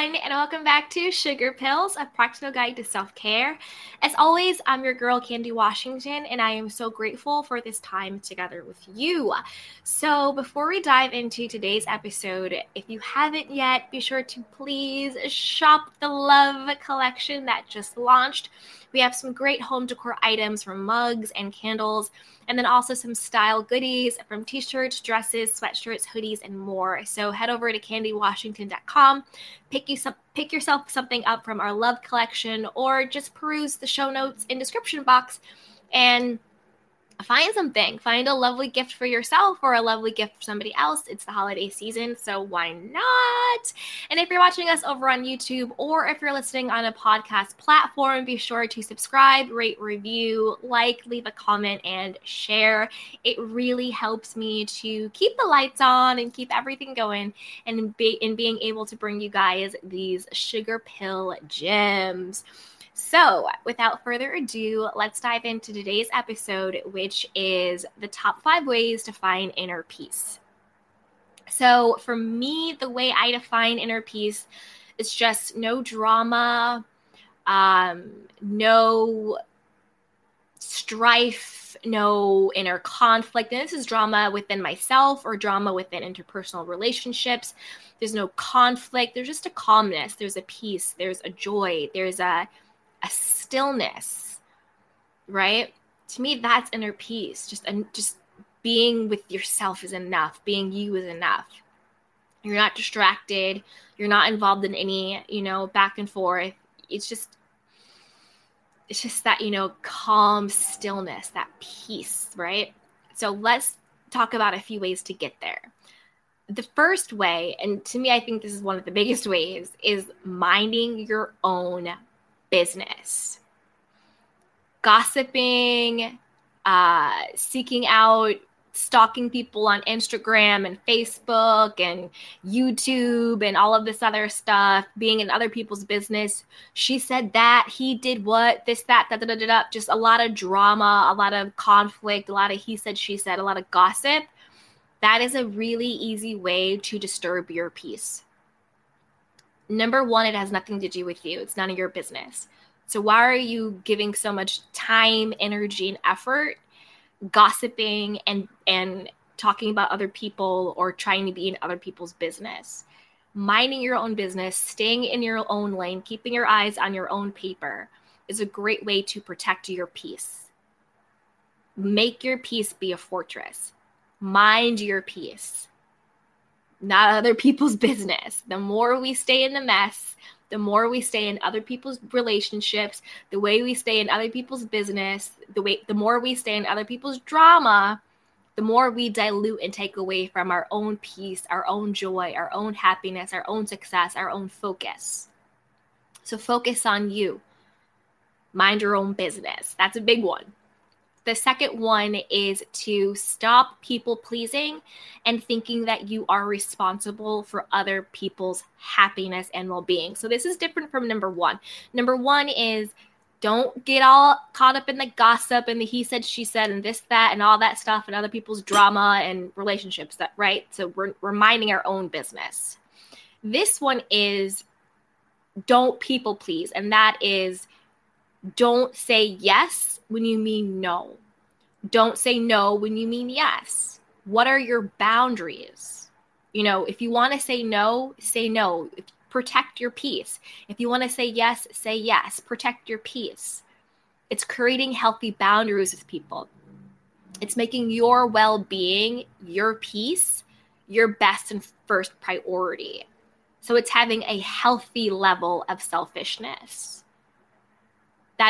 Everyone, and welcome back to Sugar Pills, a practical guide to self care. As always, I'm your girl Candy Washington, and I am so grateful for this time together with you. So, before we dive into today's episode, if you haven't yet, be sure to please shop the Love collection that just launched. We have some great home decor items from mugs and candles, and then also some style goodies from t shirts, dresses, sweatshirts, hoodies, and more. So head over to candywashington.com, pick, you some, pick yourself something up from our love collection, or just peruse the show notes and description box and find something. Find a lovely gift for yourself or a lovely gift for somebody else. It's the holiday season, so why not? And if you're watching us over on YouTube or if you're listening on a podcast platform, be sure to subscribe, rate, review, like, leave a comment, and share. It really helps me to keep the lights on and keep everything going and be in being able to bring you guys these sugar pill gems. So, without further ado, let's dive into today's episode, which is the top five ways to find inner peace. So, for me, the way I define inner peace is just no drama, um, no strife, no inner conflict. And this is drama within myself or drama within interpersonal relationships. There's no conflict. There's just a calmness. There's a peace. There's a joy. There's a a stillness, right? To me, that's inner peace. Just and just being with yourself is enough. Being you is enough. You're not distracted. You're not involved in any, you know, back and forth. It's just it's just that, you know, calm stillness, that peace, right? So let's talk about a few ways to get there. The first way, and to me, I think this is one of the biggest ways, is minding your own business. Gossiping, uh, seeking out, stalking people on Instagram and Facebook and YouTube and all of this other stuff, being in other people's business. She said that, he did what, this, that, da, da, da, da. Just a lot of drama, a lot of conflict, a lot of he said, she said, a lot of gossip. That is a really easy way to disturb your peace number one, it has nothing to do with you. It's none of your business. So why are you giving so much time, energy, and effort gossiping and and talking about other people or trying to be in other people's business? Minding your own business, staying in your own lane, keeping your eyes on your own paper is a great way to protect your peace. Make your peace be a fortress. Mind your peace not other people's business. The more we stay in the mess, the more we stay in other people's relationships, the way we stay in other people's business, the way the more we stay in other people's drama, the more we dilute and take away from our own peace, our own joy, our own happiness, our own success, our own focus. So focus on you. Mind your own business. That's a big one. The second one is to stop people pleasing and thinking that you are responsible for other people's happiness and well being. So, this is different from number one. Number one is don't get all caught up in the gossip and the he said, she said, and this, that, and all that stuff, and other people's drama and relationships, that right? So, we're, we're minding our own business. This one is don't people please, and that is don't say yes when you mean no. Don't say no when you mean yes. What are your boundaries? You know, if you want to say no, say no. If, protect your peace. If you want to say yes, say yes. Protect your peace. It's creating healthy boundaries with people. It's making your well being, your peace, your best and first priority. So it's having a healthy level of selfishness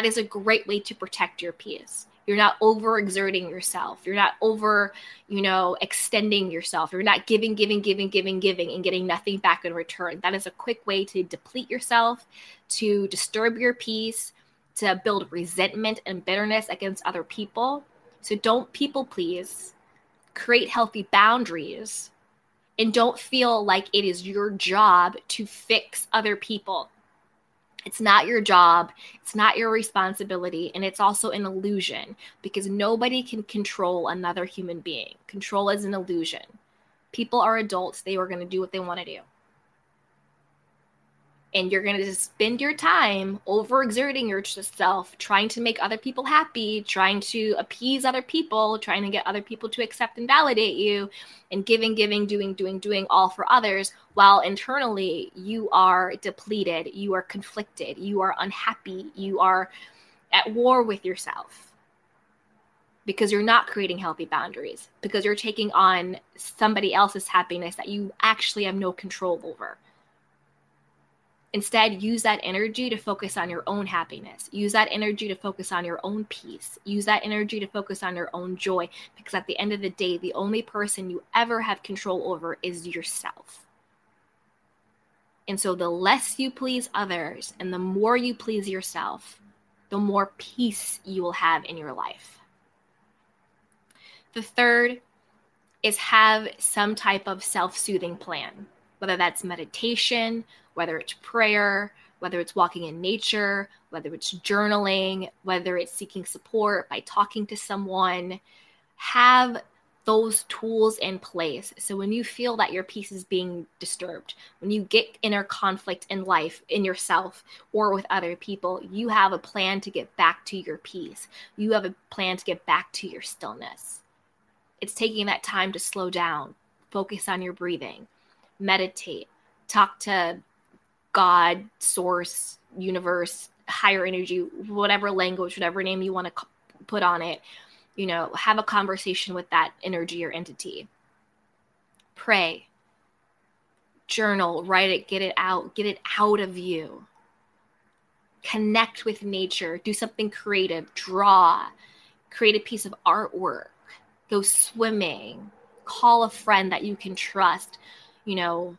that is a great way to protect your peace. You're not overexerting yourself. You're not over, you know, extending yourself. You're not giving, giving, giving, giving, giving, and getting nothing back in return. That is a quick way to deplete yourself, to disturb your peace, to build resentment and bitterness against other people. So don't people please. Create healthy boundaries and don't feel like it is your job to fix other people. It's not your job, it's not your responsibility, and it's also an illusion because nobody can control another human being. Control is an illusion. People are adults, they are going to do what they want to do and you're going to spend your time overexerting yourself trying to make other people happy trying to appease other people trying to get other people to accept and validate you and giving giving doing doing doing all for others while internally you are depleted you are conflicted you are unhappy you are at war with yourself. Because you're not creating healthy boundaries because you're taking on somebody else's happiness that you actually have no control over Instead, use that energy to focus on your own happiness. Use that energy to focus on your own peace. Use that energy to focus on your own joy. Because at the end of the day, the only person you ever have control over is yourself. And so, the less you please others and the more you please yourself, the more peace you will have in your life. The third is have some type of self soothing plan, whether that's meditation, whether it's prayer, whether it's walking in nature, whether it's journaling, whether it's seeking support by talking to someone, have those tools in place. So when you feel that your peace is being disturbed, when you get inner conflict in life, in yourself, or with other people, you have a plan to get back to your peace. You have a plan to get back to your stillness. It's taking that time to slow down, focus on your breathing, meditate, talk to God, source, universe, higher energy, whatever language, whatever name you want to put on it, you know, have a conversation with that energy or entity. Pray, journal, write it, get it out, get it out of you. Connect with nature, do something creative, draw, create a piece of artwork, go swimming, call a friend that you can trust, you know,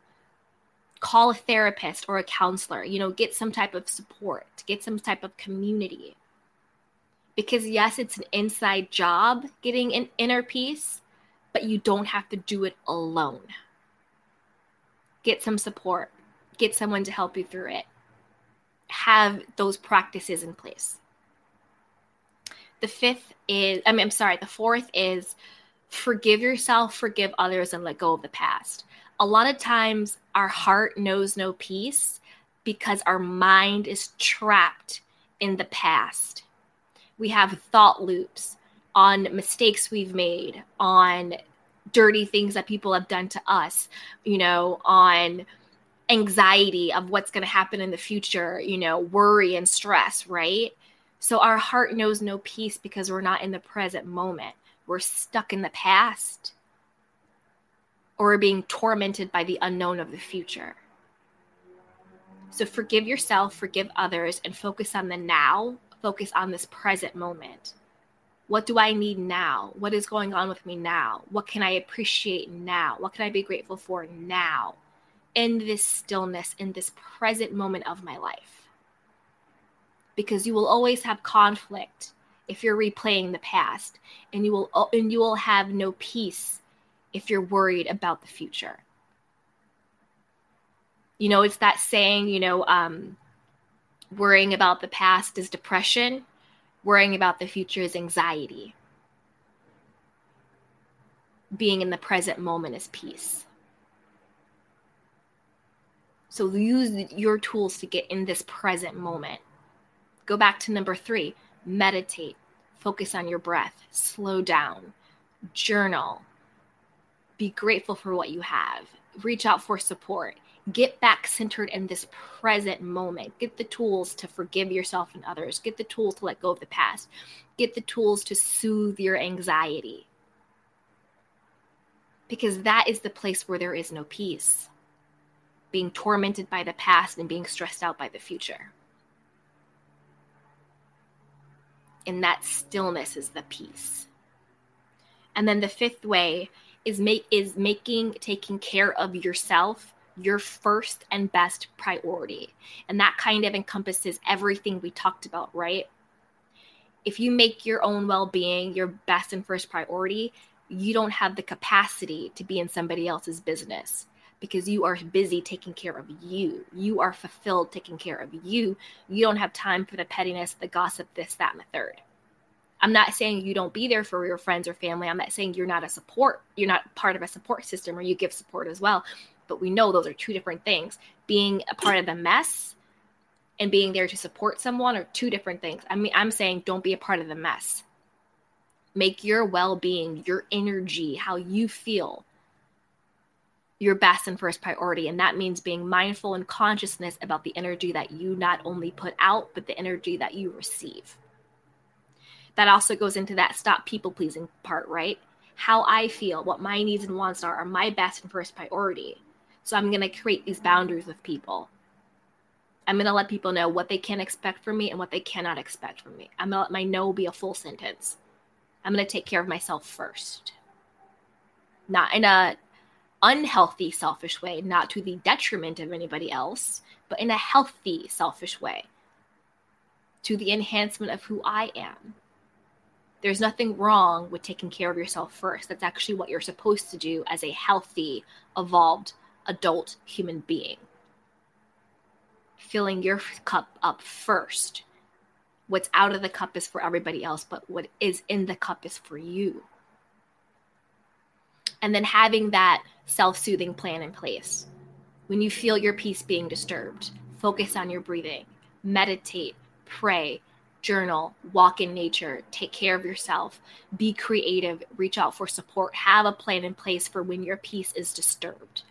call a therapist or a counselor, you know, get some type of support, get some type of community. Because yes, it's an inside job getting an inner peace, but you don't have to do it alone. Get some support, get someone to help you through it. Have those practices in place. The fifth is, I mean, I'm sorry, the fourth is forgive yourself, forgive others, and let go of the past a lot of times our heart knows no peace because our mind is trapped in the past. We have thought loops on mistakes we've made, on dirty things that people have done to us, you know, on anxiety of what's going to happen in the future, you know, worry and stress, right? So our heart knows no peace because we're not in the present moment. We're stuck in the past or being tormented by the unknown of the future. So forgive yourself, forgive others, and focus on the now, focus on this present moment. What do I need now? What is going on with me now? What can I appreciate now? What can I be grateful for now? In this stillness, in this present moment of my life. Because you will always have conflict if you're replaying the past, and you will and you will have no peace if you're worried about the future. You know, it's that saying, you know, um, worrying about the past is depression, worrying about the future is anxiety. Being in the present moment is peace. So use your tools to get in this present moment. Go back to number three meditate, focus on your breath, slow down, journal, be grateful for what you have, reach out for support, get back centered in this present moment, get the tools to forgive yourself and others, get the tools to let go of the past, get the tools to soothe your anxiety. Because that is the place where there is no peace, being tormented by the past and being stressed out by the future. And that stillness is the peace. And then the fifth way is make is making taking care of yourself your first and best priority. And that kind of encompasses everything we talked about, right? If you make your own well-being your best and first priority, you don't have the capacity to be in somebody else's business because you are busy taking care of you. You are fulfilled taking care of you. You don't have time for the pettiness, the gossip, this, that, and the third. I'm not saying you don't be there for your friends or family. I'm not saying you're not a support, you're not part of a support system or you give support as well. But we know those are two different things. Being a part of the mess and being there to support someone are two different things. I mean, I'm saying don't be a part of the mess. Make your well being, your energy, how you feel, your best and first priority. And that means being mindful and consciousness about the energy that you not only put out, but the energy that you receive. That also goes into that stop people pleasing part, right? How I feel, what my needs and wants are, are my best and first priority. So I'm going to create these boundaries with people. I'm going to let people know what they can expect from me and what they cannot expect from me. I'm going to let my no be a full sentence. I'm going to take care of myself first. Not in a unhealthy, selfish way, not to the detriment of anybody else, but in a healthy, selfish way, to the enhancement of who I am. There's nothing wrong with taking care of yourself first. That's actually what you're supposed to do as a healthy, evolved adult human being. Filling your cup up first. What's out of the cup is for everybody else, but what is in the cup is for you and then having that self soothing plan in place. When you feel your peace being disturbed, focus on your breathing, meditate, pray, journal, walk in nature, take care of yourself, be creative, reach out for support, have a plan in place for when your peace is disturbed.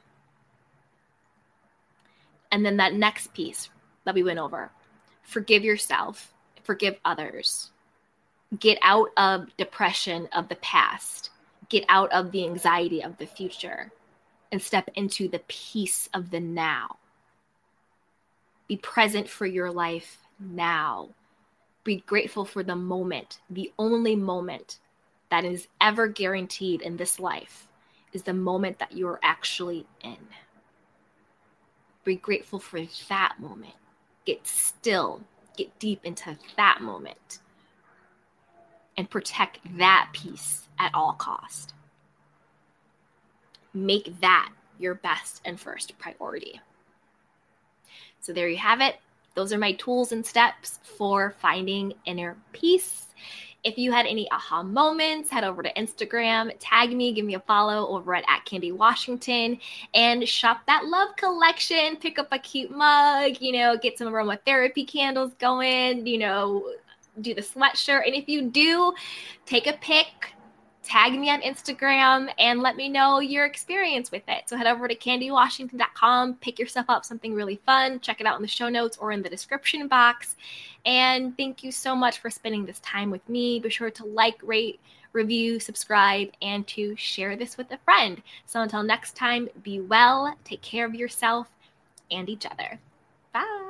And then that next piece that we went over forgive yourself, forgive others, get out of depression of the past get out of the anxiety of the future and step into the peace of the now. Be present for your life now. Be grateful for the moment, the only moment that is ever guaranteed in this life is the moment that you are actually in. Be grateful for that moment. Get still, get deep into that moment and protect that peace at all cost. Make that your best and first priority. So there you have it. Those are my tools and steps for finding inner peace. If you had any aha moments, head over to Instagram, tag me, give me a follow over at, at Candy Washington, and shop that love collection. Pick up a cute mug, you know, get some aromatherapy candles going, you know, do the sweatshirt. And if you do, take a pic, tag me on Instagram, and let me know your experience with it. So head over to candywashington.com, pick yourself up something really fun, check it out in the show notes or in the description box. And thank you so much for spending this time with me. Be sure to like, rate, review, subscribe, and to share this with a friend. So until next time, be well, take care of yourself and each other. Bye.